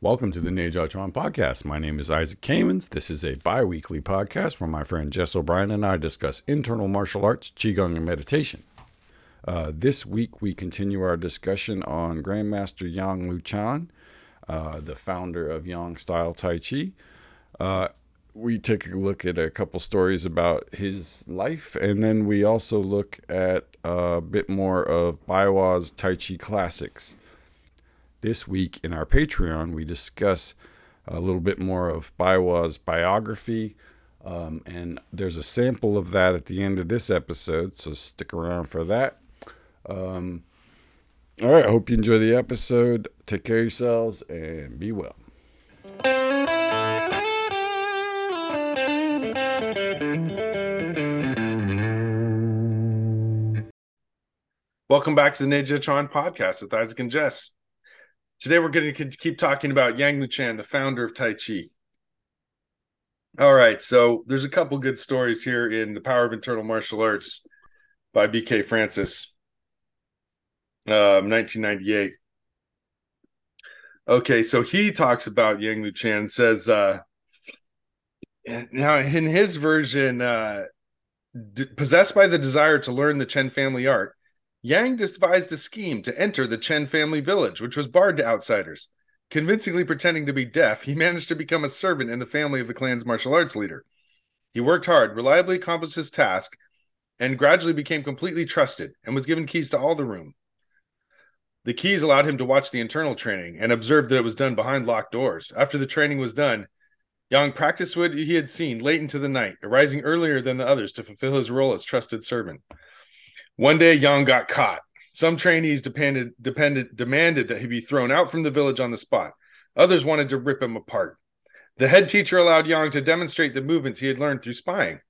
Welcome to the Neijiaquan podcast. My name is Isaac Kamens. This is a bi weekly podcast where my friend Jess O'Brien and I discuss internal martial arts, Qigong, and meditation. Uh, this week, we continue our discussion on Grandmaster Yang Luchan, uh, the founder of Yang Style Tai Chi. Uh, we take a look at a couple stories about his life, and then we also look at a bit more of Baihua's Tai Chi classics. This week in our Patreon, we discuss a little bit more of Baihua's biography, um, and there's a sample of that at the end of this episode, so stick around for that. Um, all right, I hope you enjoy the episode. Take care of yourselves and be well. Welcome back to the Neijiaquan podcast with Isaac and Jess. Today we're going to keep talking about Yang Luchan, the founder of Tai Chi. All right, so there's a couple good stories here in The Power of Internal Martial Arts by BK Frantzis, um, 1998. Okay, so he talks about Yang Luchan, says, uh, now in his version, uh, d- possessed by the desire to learn the Chen family art, Yang devised a scheme to enter the Chen family village, which was barred to outsiders. Convincingly pretending to be deaf, he managed to become a servant in the family of the clan's martial arts leader. He worked hard, reliably accomplished his task, and gradually became completely trusted and was given keys to all the room. The keys allowed him to watch the internal training and observe that it was done behind locked doors. After the training was done, Yang practiced what he had seen late into the night, arising earlier than the others to fulfill his role as trusted servant. One day, Yang got caught. Some trainees depended, depended, demanded that he be thrown out from the village on the spot. Others wanted to rip him apart. The head teacher allowed Yang to demonstrate the movements he had learned through spying.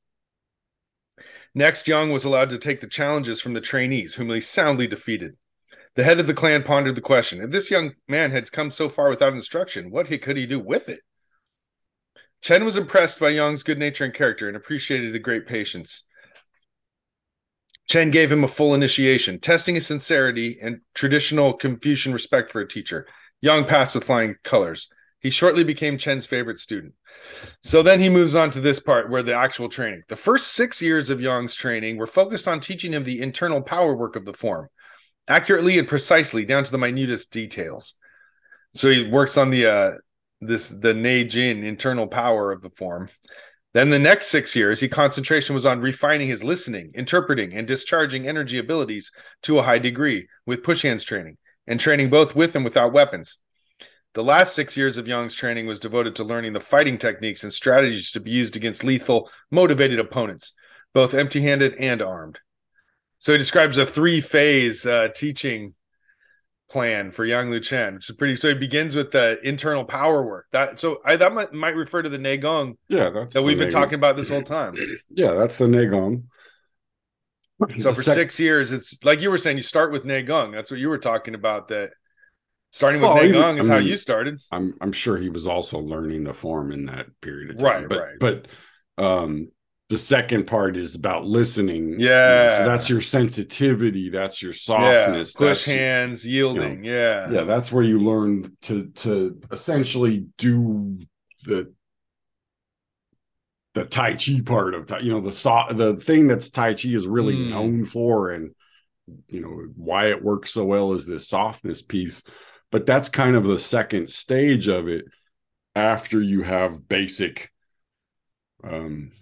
Next, Yang was allowed to take the challenges from the trainees, whom he soundly defeated. The head of the clan pondered the question if this young man had come so far without instruction, what could he do with it? Chen was impressed by Yang's good nature and character and appreciated the great patience. Chen gave him a full initiation, testing his sincerity and traditional Confucian respect for a teacher. Yang passed with flying colors. He shortly became Chen's favorite student. So then he moves on to this part where the actual training. The first six years of Yang's training were focused on teaching him the internal power work of the form, accurately and precisely down to the minutest details. So he works on the uh, this the Nei Jin internal power of the form. Then the next six years, he concentration was on refining his listening, interpreting, and discharging energy abilities to a high degree with push hands training and training both with and without weapons. The last six years of Yang's training was devoted to learning the fighting techniques and strategies to be used against lethal, motivated opponents, both empty handed and armed. So he describes a three phase uh, teaching plan for Yang Luchan, which is pretty. So he begins with the internal power work. That so I that might, might refer to the Neigong. Yeah, that's that we've been talking about this whole time. Yeah, that's the Neigong. So The for sec- six years, it's like you were saying, you start with Neigong. That's what you were talking about. That starting with Well, even- Neigong is I how mean, you started. I'm I'm sure he was also learning the form in that period of time. Right, but, right. But um the second part is about listening. you know, Yeah. so that's your sensitivity, that's your Yeah, softness. push that's, hands, yielding. yeah, Yeah, that's where you learn to to essentially do the the Tai Chi part of Tai- you know the so, the thing that's Tai Chi is really Mm. known for and you know why it works so well is this softness piece but that's kind of the second stage of it after you have basic um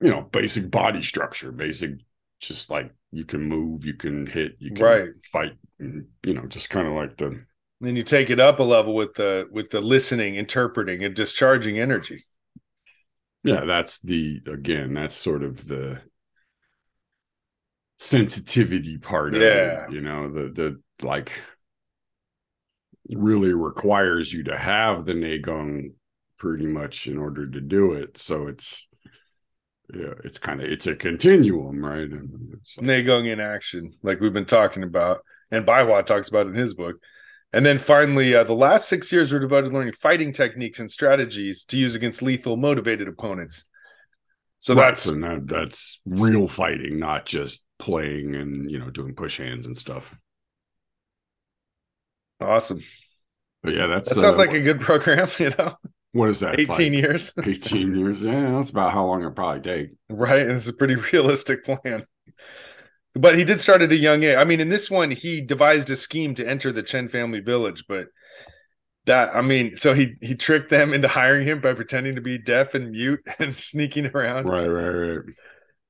you know basic body structure basic just like you can move you can hit you can Right. fight and, you know just kind of like the Then you take it up a level with the with the listening, interpreting, and discharging energy. yeah that's the again that's sort of the sensitivity part of Yeah. it you know the the like really requires you to have the Neigong pretty much in order to do it so it's yeah it's kind of it's a continuum right and it's like- Neigong in action, like we've been talking about, and Baihua talks about in his book. And then finally, uh, the last six years were devoted to learning fighting techniques and strategies to use against lethal, motivated opponents. So Right, that's so now that's real fighting not just playing and you know doing push hands and stuff awesome. But yeah, that's That sounds uh, like a good program, you know. What is that? 18 like years. 18 years. Yeah, that's about how long it probably take. Right. And it's a pretty realistic plan. But he did start at a young age. I mean, in this one, he devised a scheme to enter the Chen family village, but that I mean, so he he tricked them into hiring him by pretending to be deaf and mute and sneaking around. Right, right, right.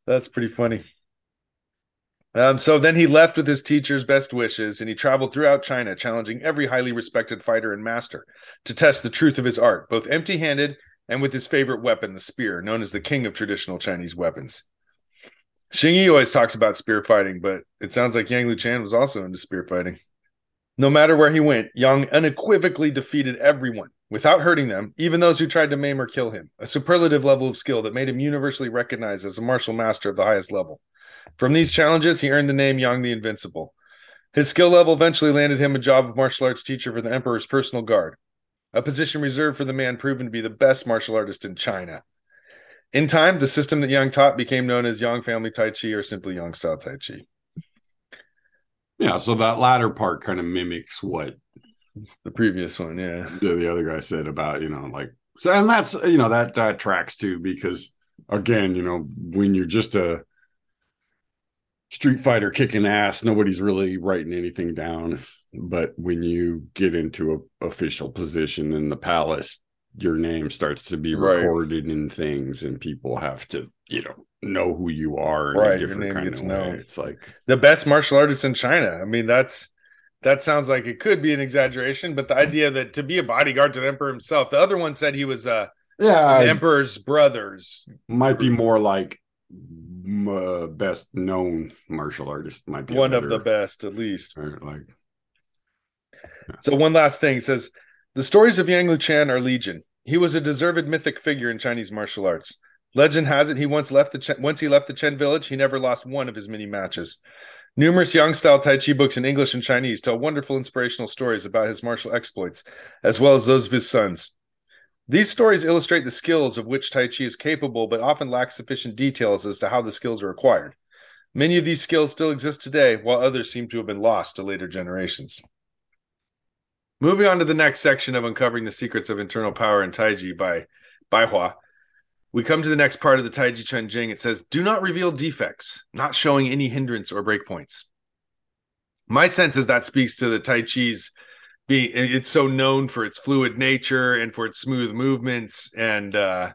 That's pretty funny. Um, so then he left with his teacher's best wishes and he traveled throughout China, challenging every highly respected fighter and master to test the truth of his art, both empty handed and with his favorite weapon, the spear, known as the king of traditional Chinese weapons. Xing Yi always talks about spear fighting, but it sounds like Yang Luchan was also into spear fighting. No matter where he went, Yang unequivocally defeated everyone without hurting them, even those who tried to maim or kill him, a superlative level of skill that made him universally recognized as a martial master of the highest level. From these challenges, he earned the name Yang the Invincible. His skill level eventually landed him a job of martial arts teacher for the Emperor's personal guard, a position reserved for the man proven to be the best martial artist in China. In time, the system that Yang taught became known as Yang Family Tai Chi or simply Yang Style Tai Chi. Yeah, so that latter part kind of mimics what The previous one, yeah. the, the other guy said about, you know, like so and that's you know, that that tracks too, because again, you know, when you're just a street fighter kicking ass, nobody's really writing anything down. But when you get into a official position in the palace, your name starts to be Right. recorded in things and people have to, you know, know who you are in Right, a different kind of way. known. It's like The best martial artist in China. I mean, that's that sounds like it could be an exaggeration, but the idea that to be a bodyguard to the emperor himself, the other one said he was uh, yeah, the emperor's brothers. might be more like uh, best known martial artist might be one of the best, at least. like So one last thing it says the stories of Yang Luchan are legion. He was a deserved mythic figure in Chinese martial arts. Legend has it he once left the Chen, once he left the Chen village, he never lost one of his many matches. Numerous Yang style Tai Chi books in English and Chinese tell wonderful inspirational stories about his martial exploits, as well as those of his sons. These stories illustrate the skills of which Tai Chi is capable, but often lack sufficient details as to how the skills are acquired. Many of these skills still exist today, while others seem to have been lost to later generations. Moving on to the next section of Uncovering the Secrets of Internal Power in Taiji by Baihua, we come to the next part of the Taiji Chuan Jing. It says, Do not reveal defects, not showing any hindrance or breakpoints. My sense is that speaks to the Tai Chi's being, it's so known for its fluid nature and for its smooth movements and uh,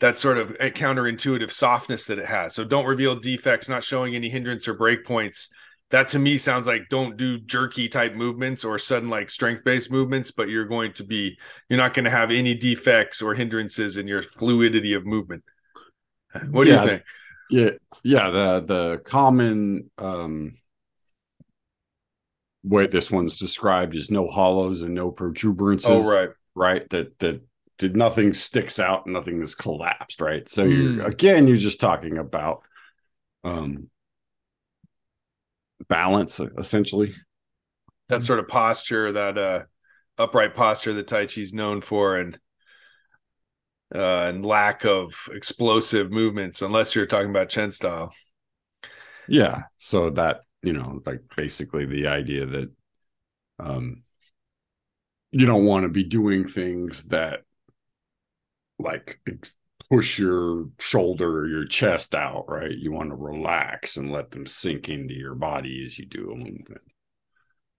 that sort of counterintuitive softness that it has. So don't reveal defects, not showing any hindrance or breakpoints that to me sounds like don't do jerky type movements or sudden like strength based movements but you're going to be you're not going to have any defects or hindrances in your fluidity of movement what do Yeah. you think yeah yeah the the common um way this one's described is no hollows and no protuberances oh right. right? That that did nothing sticks out nothing is collapsed right? So you're Mm. again you're just talking about um balance essentially. That sort of posture that uh upright posture that tai chi's known for and uh and lack of explosive movements unless you're talking about chen style. Yeah. So that you know like basically the idea that um you don't want to be doing things that like push your shoulder or your chest out right? You want to relax and let them sink into your body as you do a movement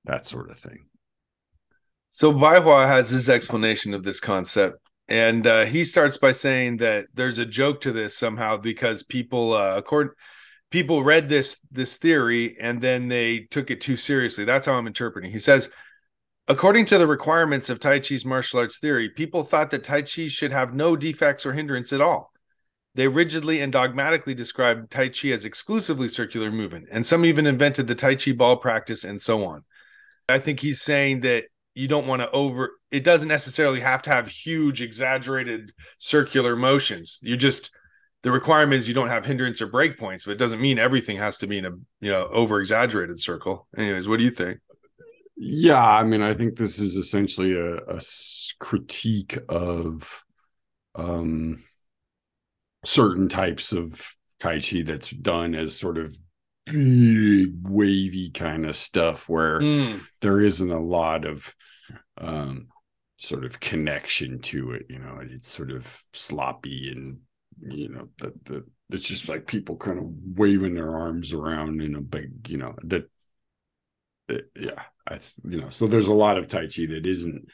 that sort of thing. So Baihua has his explanation of this concept, and uh, he starts by saying that there's a joke to this somehow because people, uh, accord, people read this this theory and then they took it too seriously. That's how I'm interpreting. He says, according to the requirements of Tai Chi's martial arts theory, people thought that Tai Chi should have no defects or hindrance at all. They rigidly and dogmatically described Tai Chi as exclusively circular movement, and some even invented the Tai Chi ball practice and so on. I think he's saying that you don't want to over it doesn't necessarily have to have huge exaggerated circular motions you just the requirement is you don't have hindrance or break points but it doesn't mean everything has to be in a you know over exaggerated circle. Anyways what do you think? Yeah i mean i think this is essentially a critique of um certain types of tai chi that's done as sort of big wavy kind of stuff where Mm, there isn't a lot of um, sort of connection to it. You know, it's sort of sloppy and you know that the it's just like people kind of waving their arms around in a big you know that yeah I, you know so there's a lot of tai chi that isn't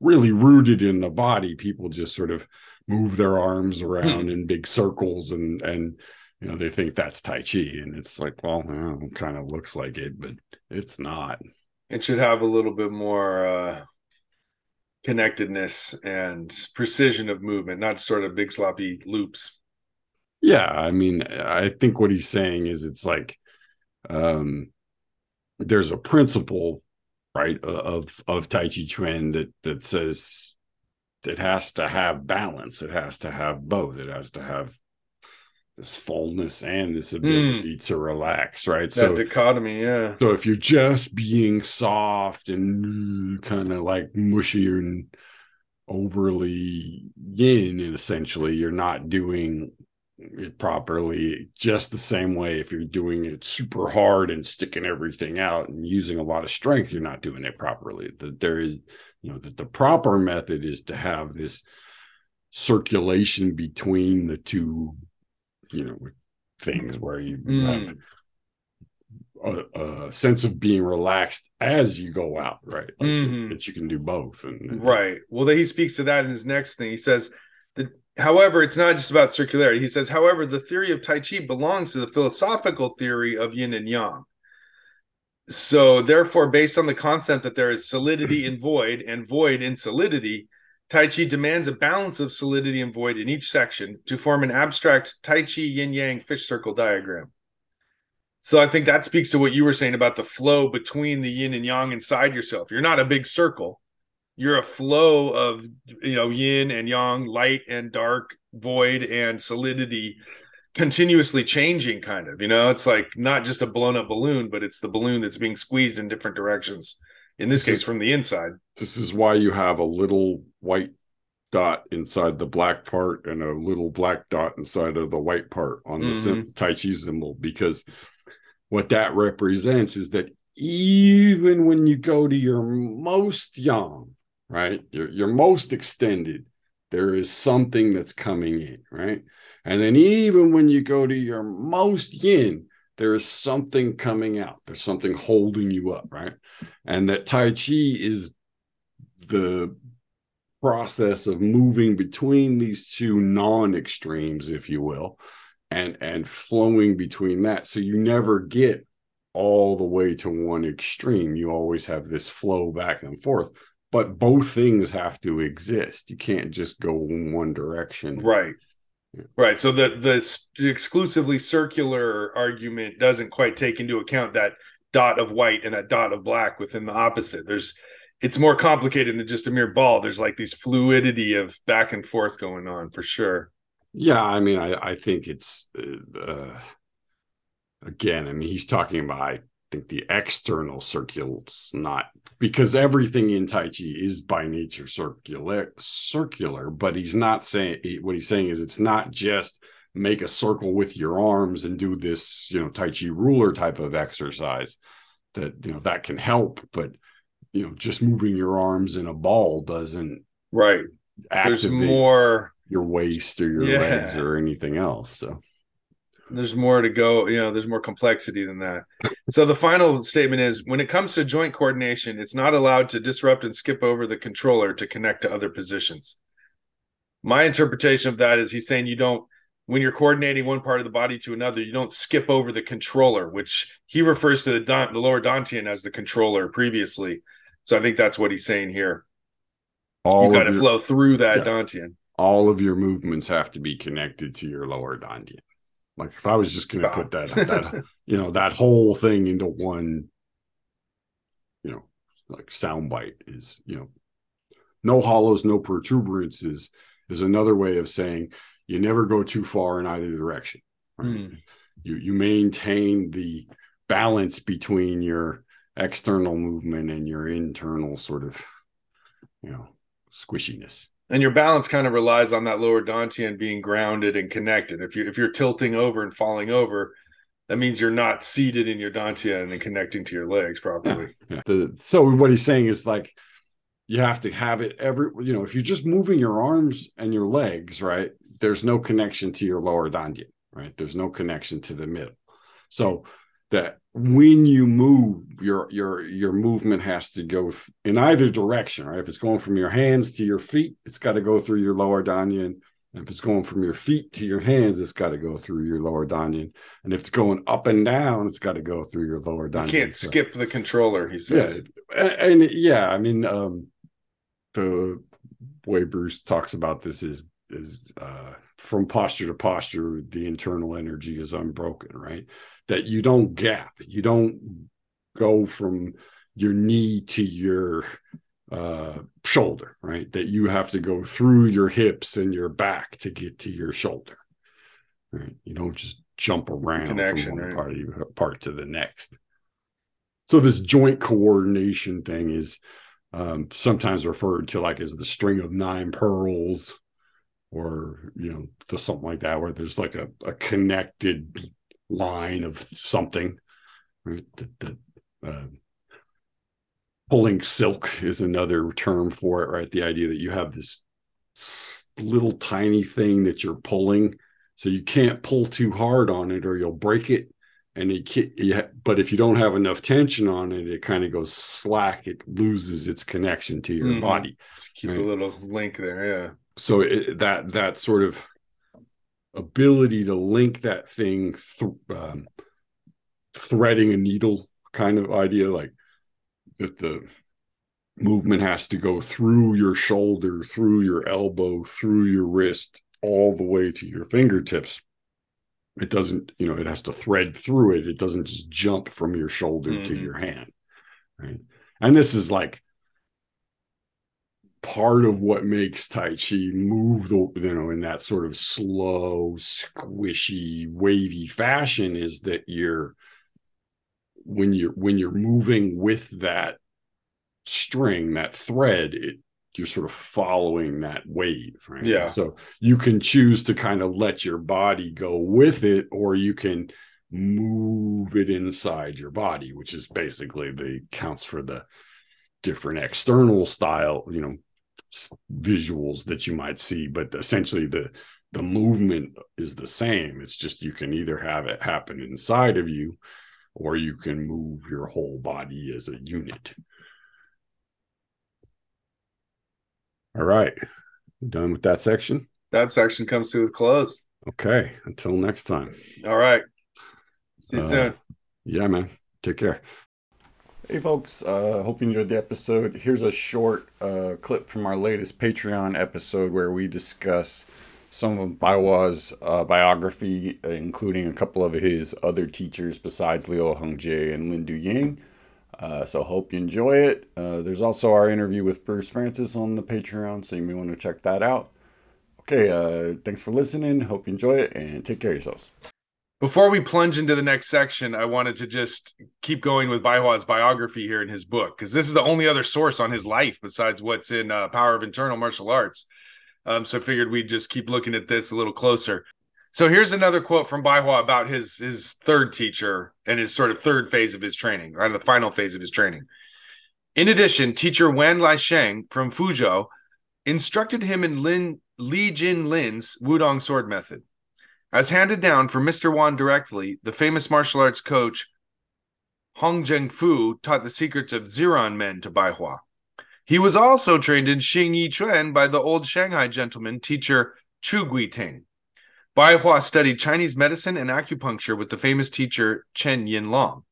really rooted in the body people just sort of move their arms around hmm. in big circles and and you know they think that's tai chi and it's like well it kind of looks like it but it's not it should have a little bit more uh connectedness and precision of movement not sort of big sloppy loops. Yeah i mean i think what he's saying is it's like um there's a principle right of of tai chi chuan that that says it has to have balance it has to have both it has to have this fullness and this ability mm. to relax right? That so dichotomy yeah. so if you're just being soft and kind of like mushy and overly yin and essentially you're not doing it properly just the same way if you're doing it super hard and sticking everything out and using a lot of strength you're not doing it properly. That there is you know that the proper method is to have this circulation between the two you know things where you mm. have a, a, sense of being relaxed as you go out right like mm-hmm. that you can do both and right well then he speaks to that in his next thing he says the However, it's not just about circularity. He says, however, the theory of Tai Chi belongs to the philosophical theory of yin and yang. So, therefore, based on the concept that there is solidity in void and void in solidity, Tai Chi demands a balance of solidity and void in each section to form an abstract Tai Chi yin yang fish circle diagram. So, I think that speaks to what you were saying about the flow between the yin and yang inside yourself. You're not a big circle you're a flow of you know yin and yang light and dark void and solidity continuously changing kind of you know it's like not just a blown up balloon but it's the balloon that's being squeezed in different directions in this, this case is, from the inside this is why you have a little white dot inside the black part and a little black dot inside of the white part on the mm-hmm. tai chi symbol because what that represents is that even when you go to your most yang right? Your, your most extended, there is something that's coming in, right? And then even when you go to your most yin, there is something coming out. There's something holding you up, right? And that Tai Chi is the process of moving between these two non-extremes, if you will, and and flowing between that. So you never get all the way to one extreme. You always have this flow back and forth but both things have to exist. You can't just go in one direction. Right. Right. So the the exclusively circular argument doesn't quite take into account that dot of white and that dot of black within the opposite. There's it's more complicated than just a mere ball. There's like these fluidity of back and forth going on for sure. Yeah, I mean, I I think it's uh, uh again. I mean, he's talking about think the external circles not because everything in tai chi is by nature circular circular but he's not saying what he's saying is it's not just make a circle with your arms and do this you know tai chi ruler type of exercise that you know that can help but you know just moving your arms in a ball doesn't right there's more your waist or your yeah. legs or anything else so there's more to go you know there's more complexity than that. So the final statement is when it comes to joint coordination it's not allowed to disrupt and skip over the controller to connect to other positions. My interpretation of that is he's saying you don't when you're coordinating one part of the body to another you don't skip over the controller which he refers to the don, the lower dantian as the controller previously. So i think that's what he's saying here. All you got to flow through that yeah, dantian. All of your movements have to be connected to your lower dantian like if I was just going to put that that you know that whole thing into one, you know, like soundbite is you know, no hollows, no protuberances is another way of saying you never go too far in either direction. Right? Mm. You you maintain the balance between your external movement and your internal sort of you know squishiness and your balance kind of relies on that lower dantian being grounded and connected. If you if you're tilting over and falling over that means you're not seated in your dantian and connecting to your legs properly. Yeah, yeah. The, so what he's saying is like you have to have it every you know if you're just moving your arms and your legs right there's no connection to your lower dantian right? There's no connection to the middle. So that when you move your your your movement has to go th- in either direction right? If it's going from your hands to your feet it's got to go through your lower dantian and if it's going from your feet to your hands it's got to go through your lower dantian and if it's going up and down it's got to go through your lower dantian You can't So- skip the controller, he yeah says. and, and yeah i mean um the way bruce talks about this is is uh from posture to posture the internal energy is unbroken right that you don't gap. You don't go from your knee to your uh shoulder right? That you have to go through your hips and your back to get to your shoulder right? You don't just jump around Connection, from one right. part, of your, part to the next. So this joint coordination thing is um, sometimes referred to like as the string of nine pearls or you know the, something like that where there's like a, a connected line of something right that, that uh, pulling silk is another term for it right the idea that you have this little tiny thing that you're pulling so you can't pull too hard on it or you'll break it and it can't, yeah, but if you don't have enough tension on it it kind of goes slack it loses its connection to your Mhm. body Keep Right. a little link there, yeah. so it, that that sort of ability to link that thing th- um, threading a needle kind of idea like that the movement has to go through your shoulder through your elbow through your wrist all the way to your fingertips. It doesn't you know it has to thread through it. It doesn't just jump from your shoulder to Mhm. your hand right? And this is like part of what makes tai chi move the you know in that sort of slow squishy wavy fashion is that you're when you're when you're moving with that string that thread it you're sort of following that wave right Yeah. so you can choose to kind of let your body go with it or you can move it inside your body which is basically the counts for the different external style you know visuals that you might see but essentially the the movement is the same. It's just you can either have it happen inside of you or you can move your whole body as a unit. All right. Done with that section? That section comes to a close. okay. Until next time. All right. See you Uh, soon. yeah man. Take care Hey folks, uh, hope you enjoyed the episode. Here's a short uh, clip from our latest Patreon episode where we discuss some of Baihua's uh, biography, including a couple of his other teachers besides Liu Hongjie and Lin Du Ying. Uh, so hope you enjoy it. Uh, there's also our interview with Bruce Frantzis on the Patreon, so you may want to check that out. Okay, uh, thanks for listening. Hope you enjoy it and take care of yourselves. Before we plunge into the next section, I wanted to just keep going with Baihua's biography here in his book, because this is the only other source on his life besides what's in uh, Power of Internal Martial Arts. Um, so I figured we'd just keep looking at this a little closer. So here's another quote from Baihua about his his third teacher and his sort of third phase of his training, or the final phase of his training. In addition, teacher Wan Lai Sheng from Fuzhou instructed him in Lin Li Jin Lin's Wudang sword method. As handed down from Mr. Wan directly, the famous martial arts coach Hong Zhengfu taught the secrets of Ziran men to Baihua. He was also trained in Xing Yi Chuan by the old Shanghai gentleman teacher Chu Guiting. Baihua studied Chinese medicine and acupuncture with the famous teacher Chen Yinlong.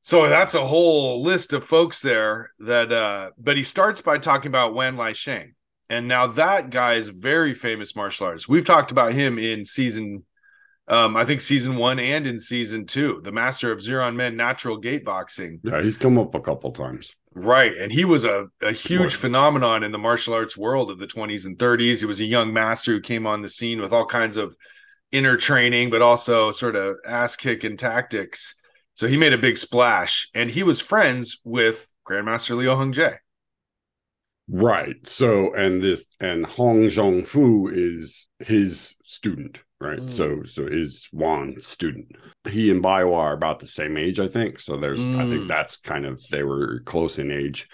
So that's a whole list of folks there that uh but he starts by talking about Wan Lai Sheng. And now that guy is very famous martial artist. We've talked about him in season um I think season 1 and in season 2, the master of Ziran Men natural gate boxing. Yeah, he's come up a couple times. Right. And he was a, a huge phenomenon in the martial arts world of the 20s and 30s. He was a young master who came on the scene with all kinds of inner training, but also sort of ass kicking tactics. So he made a big splash. And he was friends with Grandmaster Liu Hongjie. Right. So and this and Hong Zhongfu is his student, right? Mm. So so is Wan's student. He and Baihua are about the same age, I think. So there's I Mm. think that's kind of they were close in age.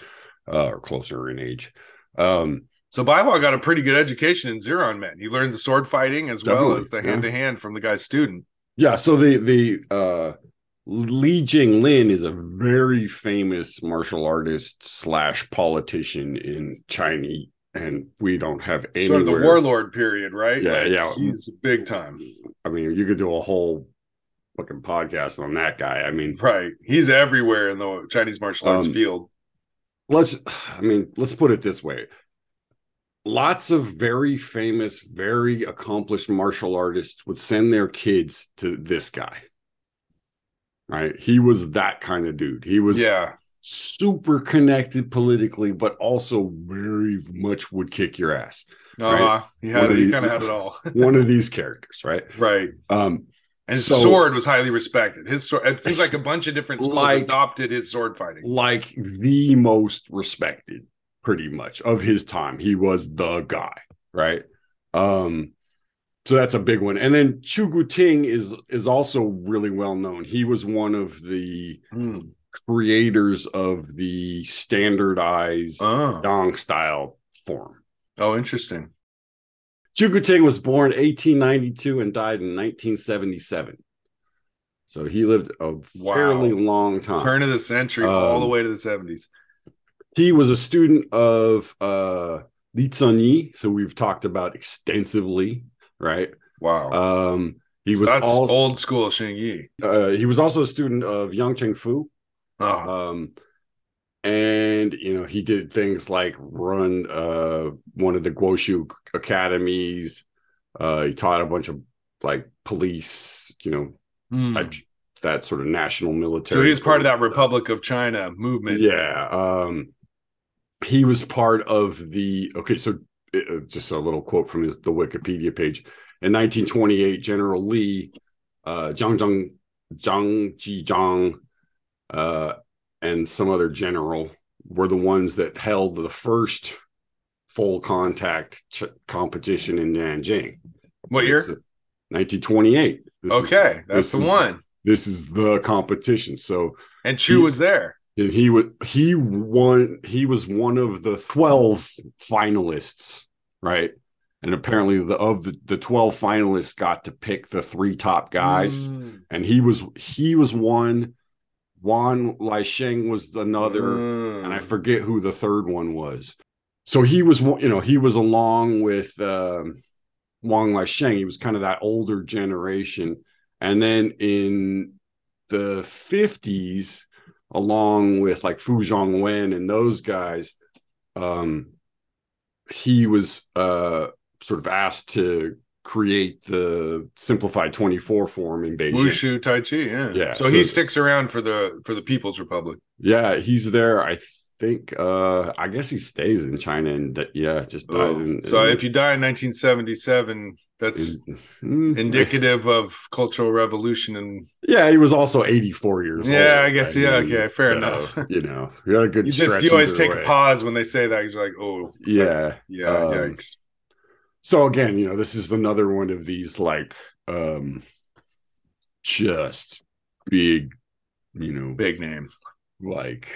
uh, or closer in age. Um, So Baihua got a pretty good education in Ziran men. He learned the sword fighting as well as the hand to hand from the guy's student. Yeah, so the the uh Li Jinglin is a very famous martial artist slash politician in China, and we don't have anywhere. Sort of the warlord period, right? Yeah, yeah. He's big time. I mean, you could do a whole fucking podcast on that guy. I mean, Right. He's everywhere in the Chinese martial arts Um, field. let's I mean, let's put it this way. Lots of very famous, very accomplished martial artists would send their kids to this guy. Right? He was that kind of dude. He was Yeah. super connected politically, but also very much would kick your ass. Uh, he One had it, he kind of had it all. One of these characters, right? right. Um, And his So- sword was highly respected. His sword it seems like a bunch of different schools Like- adopted his sword fighting. like the most respected, pretty much of his time. He was the guy, right? Um, so that's a big one. And then Chu Guiting is is also really well known. He was one of the Hmm. creators of the standardized Oh. Dong style form. oh, interesting. Chu Guiting was born 1892 and died in 1977. So he lived a Wow. fairly long time. Turn of the century, all Um, the way to the 70s. he was a student of uh Li Zhenyi, so we've talked about extensively, right? Wow. Um he So was that's also old school Xing Yi. uh, he was also a student of Yang Cheng Fu. Oh, Um and you know he did things like run uh one of the Guoshu academies. Uh he taught a bunch of like police, you know, type- that sort of national military. so he's part of that. Republic of China movement. Yeah. Um, he was part of the. Okay, so just a little quote from his the Wikipedia page. In 1928, General Lee, uh, Zhang Zhang, Zhang Jizhang, uh, and some other general were the ones that held the first full contact ch- competition in Nanjing. What year? It's, uh, 1928. This is- okay, that's the is- one. this is the competition. So And Chu he- was there. And he would he won he was one of the 12 finalists right and apparently the of the, the 12 finalists got to pick the three top guys Mm. and he was he was one Wan Sheng was another Mm. and I forget who the third one was. So he was, you know, he was along with um, Wang Lai Sheng. He was kind of that older generation. And then in the 50s, along with like Fu Zhongwen and those guys, um, he was uh, sort of asked to create the simplified 24 form in Beijing. Wushu Tai Chi, yeah. Yeah, So, so- he sticks around for the for the People's Republic. Yeah, he's there. I think. uh I guess he stays in China and yeah, just dies. in, Oh, so in- if you die in 1977, that's in- mm, indicative of cultural revolution and Yeah, he was also eighty four years. Old. Yeah, old. I guess, yeah, okay, fair enough. You know, you got a good. you just you always take way. a pause when they say that. He's like, oh Yeah. yeah, Um, yikes. So again, you know, this is another one of these like, um just big, you know, Big name. like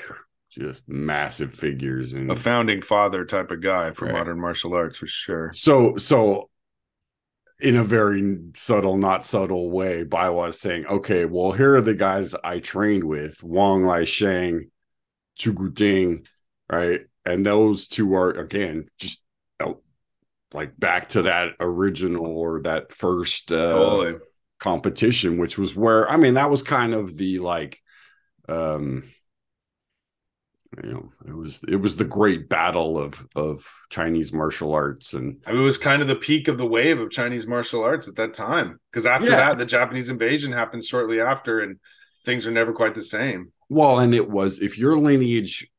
just massive figures and A founding father type of guy for Right. modern martial arts for sure. So, so in a very subtle, not subtle way, Baihua is saying, okay, well, here are the guys I trained with Wang Lai Sheng, Chu Guiting, right? And those two are, again, just uh, like back to that original or that first uh, Totally. competition, which was where, I mean, that was kind of the like, um, you know, it was it was the great battle of of Chinese martial arts, and I mean, it was kind of the peak of the wave of Chinese martial arts at that time. Because after Yeah. that, the Japanese invasion happened shortly after, and things are never quite the same. well, and it was if your lineage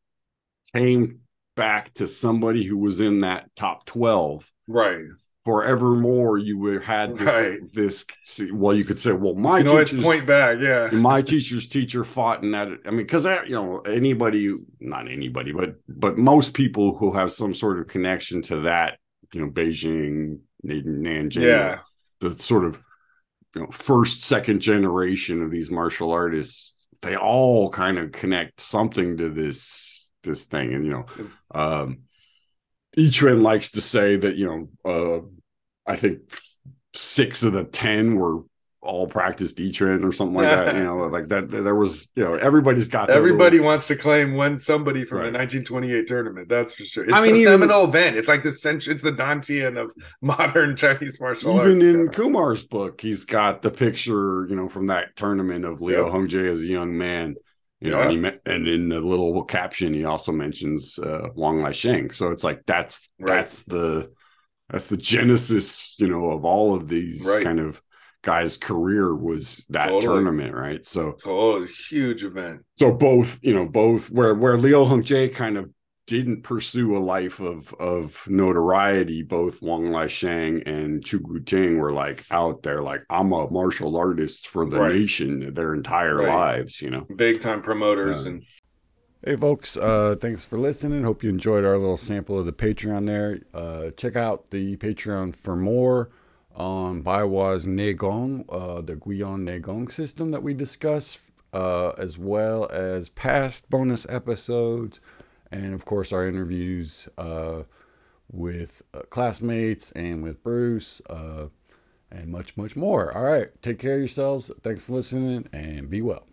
came back to somebody who was in that top twelve Right. Forevermore, you would had this Right. this. Well, you could say, well, my You teachers, point back. Yeah. my teacher's teacher fought in that. I mean, because that you know anybody, not anybody, but but most people who have some sort of connection to that, you know, Beijing, Nanjing, Yeah. the sort of you know first second generation of these martial artists they all kind of connect something to this this thing, and you know, um, Etren likes to say that you know, uh, I think six of the ten were all practiced Etren or something like that. You know, like that. There was, you know, everybody's got. Everybody little... wants to claim when somebody from right. the 1928 tournament. That's for sure. It's I mean, a even, seminal event. It's like the century. It's the Dantian of modern Chinese martial even arts. Even in Kumar's book, he's got the picture, you know, from that tournament of Leo yep. Hongzhi as a young man. You know, and, he, and in the little caption, he also mentions uh, Wang Laisheng. So it's like that's right. that's the that's the genesis, you know, of all of these right. kind of guy's career was that totally. tournament, right? So oh, huge event. So both, you know, both where where Leo Hung Hongzhi kind of didn't pursue a life of of notoriety, both Wang Laisheng and Chu Guiting were like out there, like I'm a martial artist for the right. nation their entire right. lives, you know. Big time promoters yeah. and Hey folks, uh, thanks for listening. Hope you enjoyed our little sample of the Patreon there. Uh, check out the Patreon for more on Baihua's Neigong, uh, the Guiyuan Neigong system that we discussed, uh, as well as past bonus episodes, and of course our interviews uh, with uh, classmates and with Bruce, uh, and much, much more. All right, take care of yourselves. Thanks for listening, and be well.